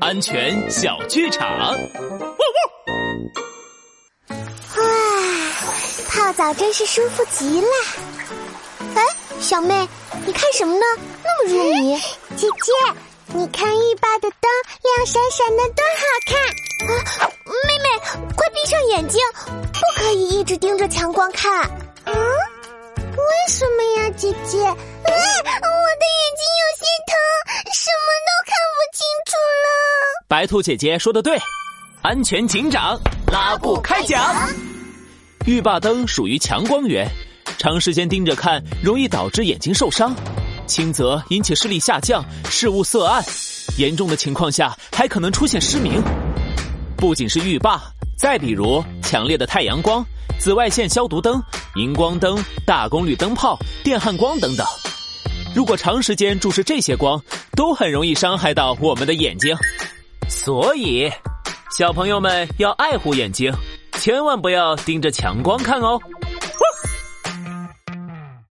安全小剧场。哇泡澡真是舒服极了。哎，小妹，你看什么呢？那么入迷。姐姐，你看浴霸的灯亮闪闪的，多好看！啊，妹妹，快闭上眼睛，不可以一直盯着强光看。嗯，为什么呀，姐姐？啊，白兔姐姐说的对，安全警长拉布开讲。浴霸灯属于强光源，长时间盯着看容易导致眼睛受伤，轻则引起视力下降、视物色暗，严重的情况下还可能出现失明。不仅是浴霸，再比如强烈的太阳光、紫外线消毒灯、荧光灯、大功率灯泡、电焊光等等，如果长时间注视这些光，都很容易伤害到我们的眼睛。所以，小朋友们要爱护眼睛。千万不要盯着强光看哦。